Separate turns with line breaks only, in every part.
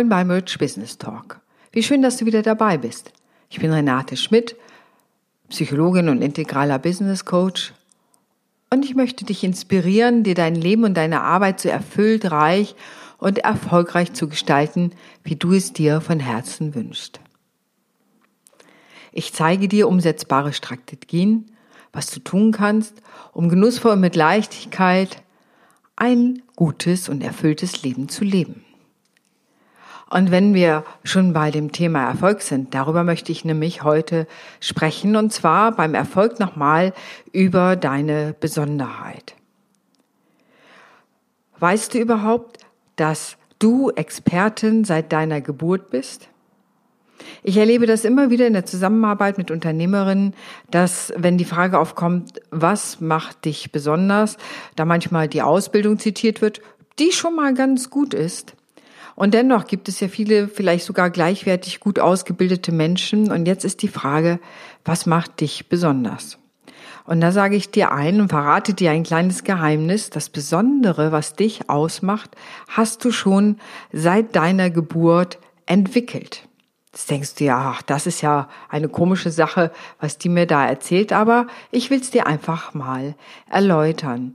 Moin beim Rich Business Talk. Wie schön, dass du wieder dabei bist. Ich bin Renate Schmidt, Psychologin und integraler Business Coach. Und ich möchte dich inspirieren, dir dein Leben und deine Arbeit so erfüllt, reich und erfolgreich zu gestalten, wie du es dir von Herzen wünschst. Ich zeige dir umsetzbare Strategien, was du tun kannst, um genussvoll und mit Leichtigkeit ein gutes und erfülltes Leben zu leben. Und wenn wir schon bei dem Thema Erfolg sind, darüber möchte ich nämlich heute sprechen, und zwar beim Erfolg nochmal über deine Besonderheit. Weißt du überhaupt, dass du Expertin seit deiner Geburt bist? Ich erlebe das immer wieder in der Zusammenarbeit mit Unternehmerinnen, dass wenn die Frage aufkommt, was macht dich besonders, da manchmal die Ausbildung zitiert wird, die schon mal ganz gut ist, und dennoch gibt es ja viele, vielleicht sogar gleichwertig gut ausgebildete Menschen. Und jetzt ist die Frage, was macht dich besonders? Und da sage ich dir ein und verrate dir ein kleines Geheimnis. Das Besondere, was dich ausmacht, hast du schon seit deiner Geburt entwickelt. Jetzt denkst du ja, ach, das ist ja eine komische Sache, was die mir da erzählt, aber ich will es dir einfach mal erläutern.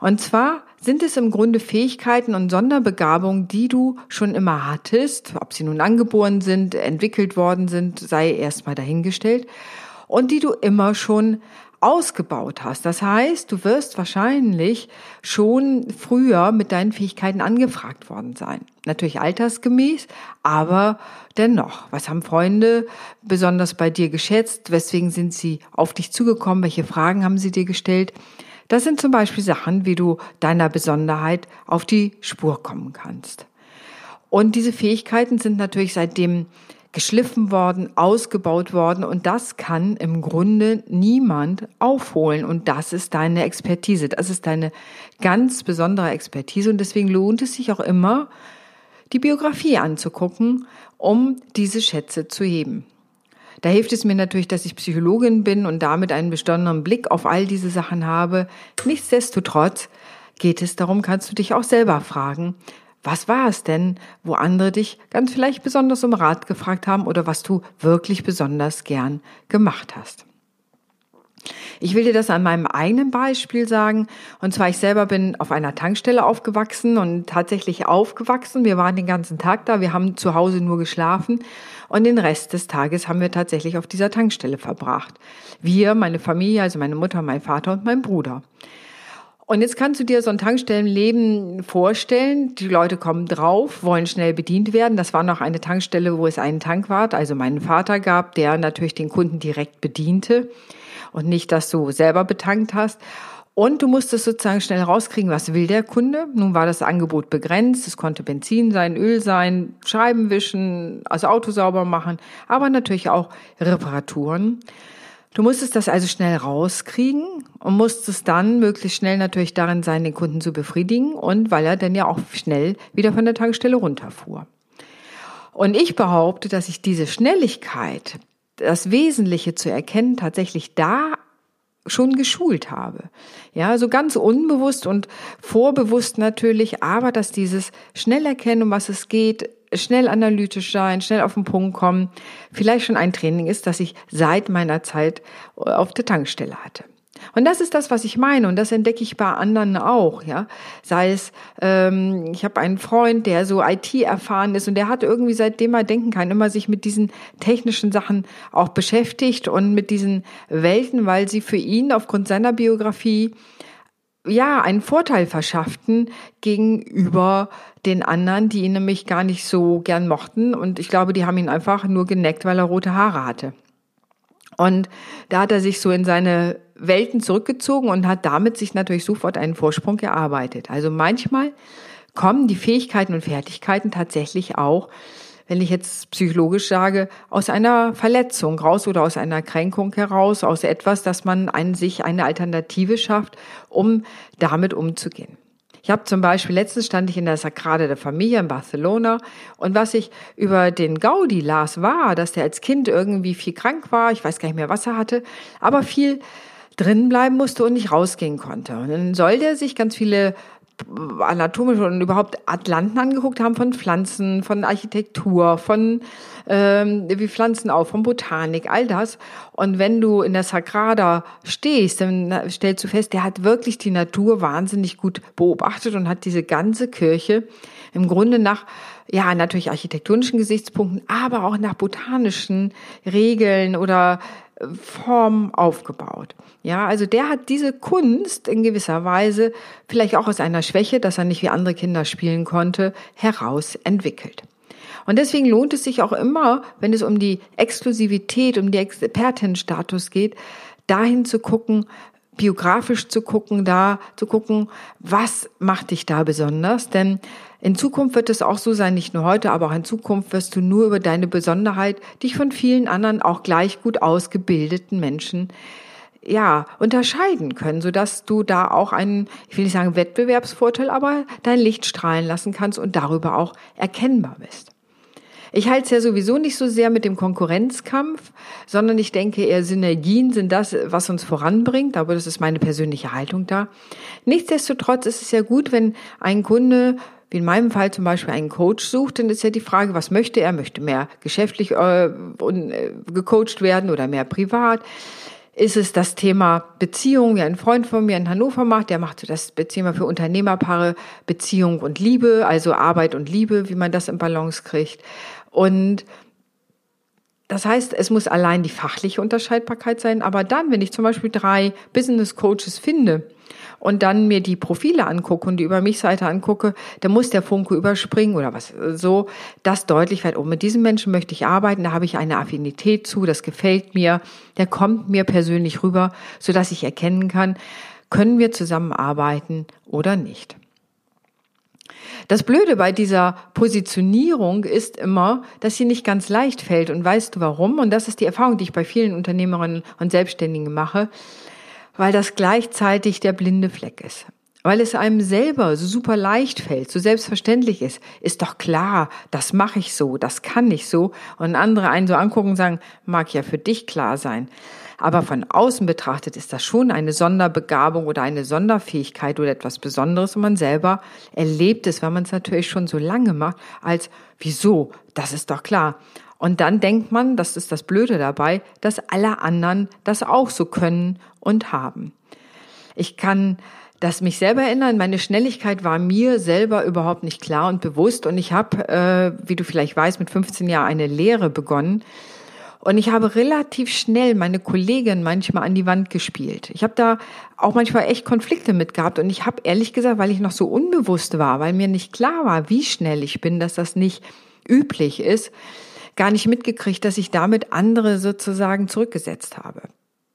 Und zwar sind es im Grunde Fähigkeiten und Sonderbegabungen, die du schon immer hattest, ob sie nun angeboren sind, entwickelt worden sind, sei erstmal dahingestellt, und die du immer schon ausgebaut hast. Das heißt, du wirst wahrscheinlich schon früher mit deinen Fähigkeiten angefragt worden sein. Natürlich altersgemäß, aber dennoch. Was haben Freunde besonders bei dir geschätzt? Weswegen sind sie auf dich zugekommen? Welche Fragen haben sie dir gestellt? Das sind zum Beispiel Sachen, wie du deiner Besonderheit auf die Spur kommen kannst. Und diese Fähigkeiten sind natürlich seitdem geschliffen worden, ausgebaut worden und das kann im Grunde niemand aufholen und das ist deine Expertise. Das ist deine ganz besondere Expertise und deswegen lohnt es sich auch immer, die Biografie anzugucken, um diese Schätze zu heben. Da hilft es mir natürlich, dass ich Psychologin bin und damit einen besonderen Blick auf all diese Sachen habe. Nichtsdestotrotz geht es darum, kannst du dich auch selber fragen, was war es denn, wo andere dich ganz vielleicht besonders um Rat gefragt haben oder was du wirklich besonders gern gemacht hast? Ich will dir das an meinem eigenen Beispiel sagen. Und zwar, ich selber bin auf einer Tankstelle aufgewachsen und tatsächlich aufgewachsen. Wir waren den ganzen Tag da. Wir haben zu Hause nur geschlafen. Und den Rest des Tages haben wir tatsächlich auf dieser Tankstelle verbracht. Wir, meine Familie, also meine Mutter, mein Vater und mein Bruder. Und jetzt kannst du dir so ein Tankstellenleben vorstellen. Die Leute kommen drauf, wollen schnell bedient werden. Das war noch eine Tankstelle, wo es einen Tankwart, also meinen Vater gab, der natürlich den Kunden direkt bediente und nicht, dass du selber betankt hast. Und du musstest sozusagen schnell rauskriegen, was will der Kunde. Nun war das Angebot begrenzt. Es konnte Benzin sein, Öl sein, Scheiben wischen, also Auto sauber machen, aber natürlich auch Reparaturen. Du musstest das also schnell rauskriegen und musstest dann möglichst schnell natürlich darin sein, den Kunden zu befriedigen und weil er dann ja auch schnell wieder von der Tankstelle runterfuhr. Und ich behaupte, dass ich diese Schnelligkeit das Wesentliche zu erkennen tatsächlich da schon geschult habe. Ja, so ganz unbewusst und vorbewusst natürlich, aber dass dieses schnell erkennen, um was es geht, schnell analytisch sein, schnell auf den Punkt kommen, vielleicht schon ein Training ist, das ich seit meiner Zeit auf der Tankstelle hatte. Und das ist das, was ich meine. Und das entdecke ich bei anderen auch, ja. Sei es, ähm, ich habe einen Freund, der so IT erfahren ist und der hat irgendwie seitdem er denken kann, immer sich mit diesen technischen Sachen auch beschäftigt und mit diesen Welten, weil sie für ihn aufgrund seiner Biografie ja, einen Vorteil verschafften gegenüber den anderen, die ihn nämlich gar nicht so gern mochten. Und ich glaube, die haben ihn einfach nur geneckt, weil er rote Haare hatte. Und da hat er sich so in seine Welten zurückgezogen und hat damit sich natürlich sofort einen Vorsprung erarbeitet. Also manchmal kommen die Fähigkeiten und Fertigkeiten tatsächlich auch, wenn ich jetzt psychologisch sage, aus einer Verletzung raus oder aus einer Kränkung heraus, aus etwas, dass man an sich eine Alternative schafft, um damit umzugehen. Ich habe zum Beispiel, letztens stand ich in der Sagrada der Familie in Barcelona und was ich über den Gaudi las, war, dass der als Kind irgendwie viel krank war, ich weiß gar nicht mehr, was er hatte, aber viel drin bleiben musste und nicht rausgehen konnte. Und dann soll der sich ganz viele anatomisch und überhaupt Atlanten angeguckt haben von Pflanzen, von Architektur, von ähm, wie Pflanzen auf, von Botanik, all das. Und wenn du in der Sagrada stehst, dann stellst du fest, der hat wirklich die Natur wahnsinnig gut beobachtet und hat diese ganze Kirche im Grunde nach, ja, natürlich architektonischen Gesichtspunkten, aber auch nach botanischen Regeln oder Form aufgebaut. Ja, also der hat diese Kunst in gewisser Weise, vielleicht auch aus einer Schwäche, dass er nicht wie andere Kinder spielen konnte, heraus entwickelt. Und deswegen lohnt es sich auch immer, wenn es um die Exklusivität, um die Expertenstatus geht, dahin zu gucken, biografisch zu gucken, da zu gucken, was macht dich da besonders? Denn in Zukunft wird es auch so sein, nicht nur heute, aber auch in Zukunft wirst du nur über deine Besonderheit dich von vielen anderen auch gleich gut ausgebildeten Menschen ja, unterscheiden können, so dass du da auch einen, ich will nicht sagen Wettbewerbsvorteil, aber dein Licht strahlen lassen kannst und darüber auch erkennbar bist. Ich halte es ja sowieso nicht so sehr mit dem Konkurrenzkampf, sondern ich denke eher Synergien sind das, was uns voranbringt, aber das ist meine persönliche Haltung da. Nichtsdestotrotz ist es ja gut, wenn ein Kunde wie in meinem Fall zum Beispiel einen Coach sucht, dann ist ja die Frage, was möchte er? Möchte mehr geschäftlich äh, äh, gecoacht werden oder mehr privat? Ist es das Thema Beziehung, wie ein Freund von mir in Hannover macht, der macht das Thema für Unternehmerpaare Beziehung und Liebe, also Arbeit und Liebe, wie man das im Balance kriegt. Und das heißt, es muss allein die fachliche Unterscheidbarkeit sein, aber dann, wenn ich zum Beispiel drei Business Coaches finde, und dann mir die Profile angucke und die über mich Seite angucke, dann muss der Funke überspringen oder was so, das deutlich wird, oh, mit diesem Menschen möchte ich arbeiten, da habe ich eine Affinität zu, das gefällt mir, der kommt mir persönlich rüber, so dass ich erkennen kann, können wir zusammenarbeiten oder nicht. Das Blöde bei dieser Positionierung ist immer, dass sie nicht ganz leicht fällt. Und weißt du warum? Und das ist die Erfahrung, die ich bei vielen Unternehmerinnen und Selbstständigen mache weil das gleichzeitig der blinde Fleck ist. Weil es einem selber so super leicht fällt, so selbstverständlich ist, ist doch klar, das mache ich so, das kann ich so. Und andere einen so angucken und sagen, mag ja für dich klar sein. Aber von außen betrachtet ist das schon eine Sonderbegabung oder eine Sonderfähigkeit oder etwas Besonderes und man selber erlebt es, wenn man es natürlich schon so lange macht, als wieso, das ist doch klar. Und dann denkt man, das ist das Blöde dabei, dass alle anderen das auch so können und haben. Ich kann das mich selber erinnern, meine Schnelligkeit war mir selber überhaupt nicht klar und bewusst und ich habe, äh, wie du vielleicht weißt, mit 15 Jahren eine Lehre begonnen und ich habe relativ schnell meine Kollegin manchmal an die Wand gespielt. Ich habe da auch manchmal echt Konflikte mit gehabt und ich habe ehrlich gesagt, weil ich noch so unbewusst war, weil mir nicht klar war, wie schnell ich bin, dass das nicht üblich ist, gar nicht mitgekriegt, dass ich damit andere sozusagen zurückgesetzt habe.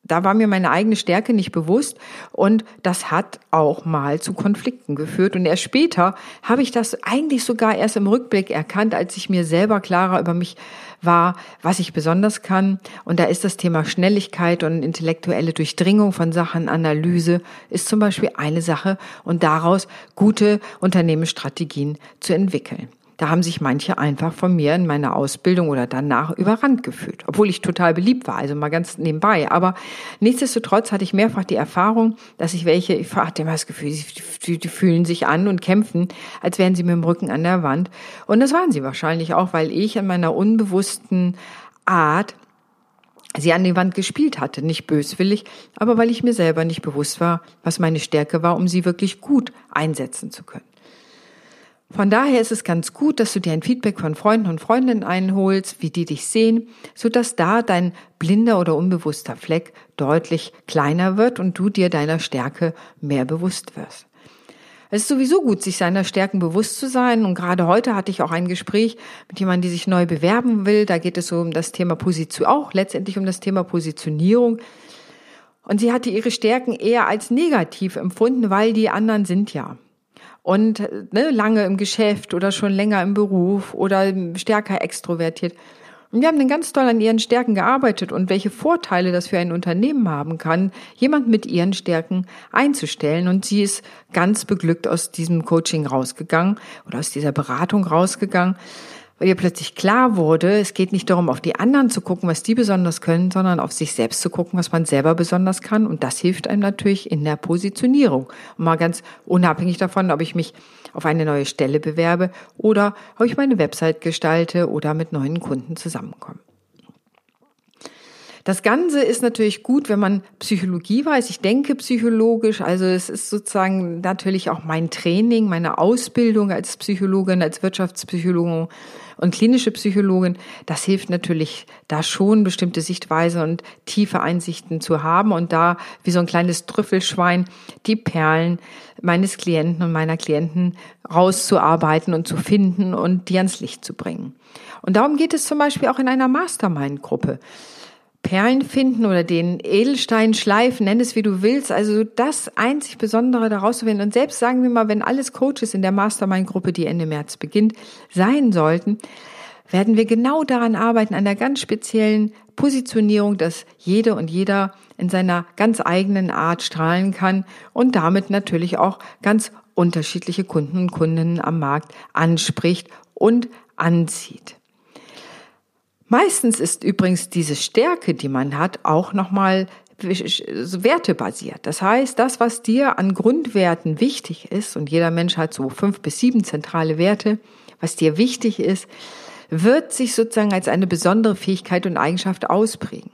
Da war mir meine eigene Stärke nicht bewusst und das hat auch mal zu Konflikten geführt. Und erst später habe ich das eigentlich sogar erst im Rückblick erkannt, als ich mir selber klarer über mich war, was ich besonders kann. Und da ist das Thema Schnelligkeit und intellektuelle Durchdringung von Sachen, Analyse, ist zum Beispiel eine Sache und daraus gute Unternehmensstrategien zu entwickeln. Da haben sich manche einfach von mir in meiner Ausbildung oder danach überrannt gefühlt, obwohl ich total beliebt war, also mal ganz nebenbei. Aber nichtsdestotrotz hatte ich mehrfach die Erfahrung, dass ich welche, ich hatte immer das Gefühl, die, die fühlen sich an und kämpfen, als wären sie mit dem Rücken an der Wand. Und das waren sie wahrscheinlich auch, weil ich in meiner unbewussten Art sie an die Wand gespielt hatte, nicht böswillig, aber weil ich mir selber nicht bewusst war, was meine Stärke war, um sie wirklich gut einsetzen zu können. Von daher ist es ganz gut, dass du dir ein Feedback von Freunden und Freundinnen einholst, wie die dich sehen, so dass da dein blinder oder unbewusster Fleck deutlich kleiner wird und du dir deiner Stärke mehr bewusst wirst. Es ist sowieso gut, sich seiner Stärken bewusst zu sein. Und gerade heute hatte ich auch ein Gespräch mit jemandem, die sich neu bewerben will. Da geht es so um das Thema Position, auch letztendlich um das Thema Positionierung. Und sie hatte ihre Stärken eher als negativ empfunden, weil die anderen sind ja und ne, lange im Geschäft oder schon länger im Beruf oder stärker extrovertiert. Und wir haben dann ganz toll an ihren Stärken gearbeitet und welche Vorteile das für ein Unternehmen haben kann, jemand mit ihren Stärken einzustellen. Und sie ist ganz beglückt aus diesem Coaching rausgegangen oder aus dieser Beratung rausgegangen, weil ihr plötzlich klar wurde, es geht nicht darum, auf die anderen zu gucken, was die besonders können, sondern auf sich selbst zu gucken, was man selber besonders kann. Und das hilft einem natürlich in der Positionierung. Und mal ganz unabhängig davon, ob ich mich auf eine neue Stelle bewerbe oder ob ich meine Website gestalte oder mit neuen Kunden zusammenkomme. Das Ganze ist natürlich gut, wenn man Psychologie weiß. Ich denke psychologisch, also es ist sozusagen natürlich auch mein Training, meine Ausbildung als Psychologin, als Wirtschaftspsychologin und klinische Psychologin. Das hilft natürlich da schon, bestimmte Sichtweise und tiefe Einsichten zu haben und da wie so ein kleines Trüffelschwein die Perlen meines Klienten und meiner Klienten rauszuarbeiten und zu finden und die ans Licht zu bringen. Und darum geht es zum Beispiel auch in einer Mastermind-Gruppe. Perlen finden oder den Edelstein schleifen, nenn es wie du willst. Also das einzig Besondere daraus zu finden. Und selbst sagen wir mal, wenn alles Coaches in der Mastermind-Gruppe, die Ende März beginnt, sein sollten, werden wir genau daran arbeiten, an der ganz speziellen Positionierung, dass jede und jeder in seiner ganz eigenen Art strahlen kann und damit natürlich auch ganz unterschiedliche Kunden und Kundinnen am Markt anspricht und anzieht. Meistens ist übrigens diese Stärke, die man hat, auch nochmal wertebasiert. Das heißt, das, was dir an Grundwerten wichtig ist, und jeder Mensch hat so fünf bis sieben zentrale Werte, was dir wichtig ist, wird sich sozusagen als eine besondere Fähigkeit und Eigenschaft ausprägen.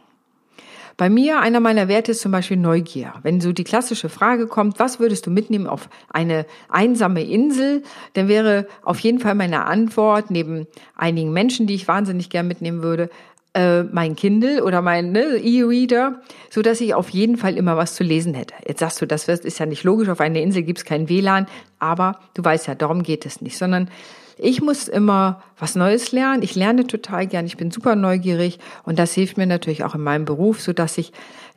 Bei mir, einer meiner Werte ist zum Beispiel Neugier. Wenn so die klassische Frage kommt, was würdest du mitnehmen auf eine einsame Insel, dann wäre auf jeden Fall meine Antwort, neben einigen Menschen, die ich wahnsinnig gern mitnehmen würde, äh, mein Kindle oder mein ne, E-Reader, so dass ich auf jeden Fall immer was zu lesen hätte. Jetzt sagst du, das ist ja nicht logisch, auf einer Insel gibt es kein WLAN, aber du weißt ja, darum geht es nicht, sondern ich muss immer was Neues lernen. Ich lerne total gern. Ich bin super neugierig und das hilft mir natürlich auch in meinem Beruf, so dass ich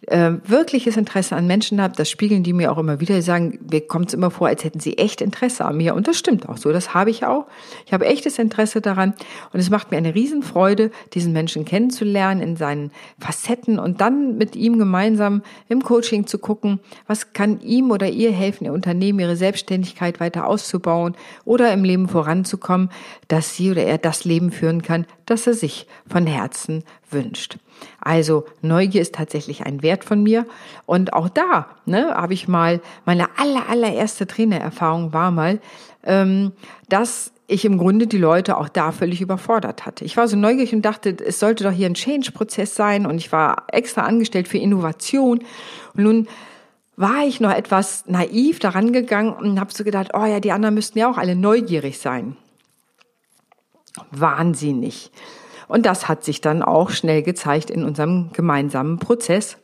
äh, wirkliches Interesse an Menschen habe. Das spiegeln die mir auch immer wieder. Die sagen, mir kommt es immer vor, als hätten sie echt Interesse an mir. Und das stimmt auch so. Das habe ich auch. Ich habe echtes Interesse daran. Und es macht mir eine Riesenfreude, diesen Menschen kennenzulernen in seinen Facetten und dann mit ihm gemeinsam im Coaching zu gucken, was kann ihm oder ihr helfen, ihr Unternehmen, ihre Selbstständigkeit weiter auszubauen oder im Leben voranzukommen, dass sie oder er das Leben führen kann, das er sich von Herzen wünscht. Also Neugier ist tatsächlich ein Wert von mir. Und auch da ne, habe ich mal, meine aller, allererste Trainererfahrung war mal, ähm, dass ich im Grunde die Leute auch da völlig überfordert hatte. Ich war so neugierig und dachte, es sollte doch hier ein Change-Prozess sein und ich war extra angestellt für Innovation. Und nun war ich noch etwas naiv daran gegangen und habe so gedacht, oh ja, die anderen müssten ja auch alle neugierig sein. Wahnsinnig. Und das hat sich dann auch schnell gezeigt in unserem gemeinsamen Prozess.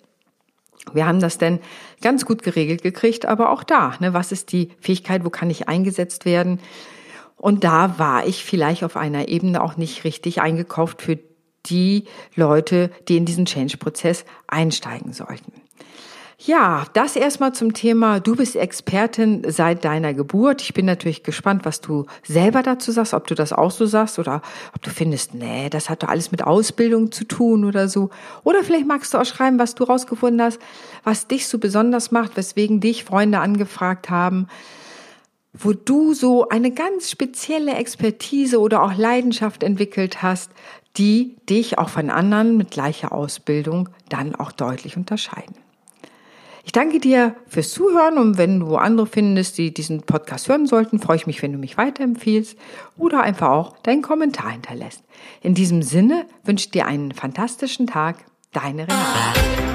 Wir haben das denn ganz gut geregelt gekriegt, aber auch da, ne, was ist die Fähigkeit, wo kann ich eingesetzt werden? Und da war ich vielleicht auf einer Ebene auch nicht richtig eingekauft für die Leute, die in diesen Change-Prozess einsteigen sollten. Ja, das erstmal zum Thema, du bist Expertin seit deiner Geburt. Ich bin natürlich gespannt, was du selber dazu sagst, ob du das auch so sagst oder ob du findest, nee, das hat doch alles mit Ausbildung zu tun oder so. Oder vielleicht magst du auch schreiben, was du rausgefunden hast, was dich so besonders macht, weswegen dich Freunde angefragt haben, wo du so eine ganz spezielle Expertise oder auch Leidenschaft entwickelt hast, die dich auch von anderen mit gleicher Ausbildung dann auch deutlich unterscheiden. Ich danke dir fürs Zuhören und wenn du andere findest, die diesen Podcast hören sollten, freue ich mich, wenn du mich weiterempfiehlst oder einfach auch deinen Kommentar hinterlässt. In diesem Sinne wünsche ich dir einen fantastischen Tag. Deine Renate.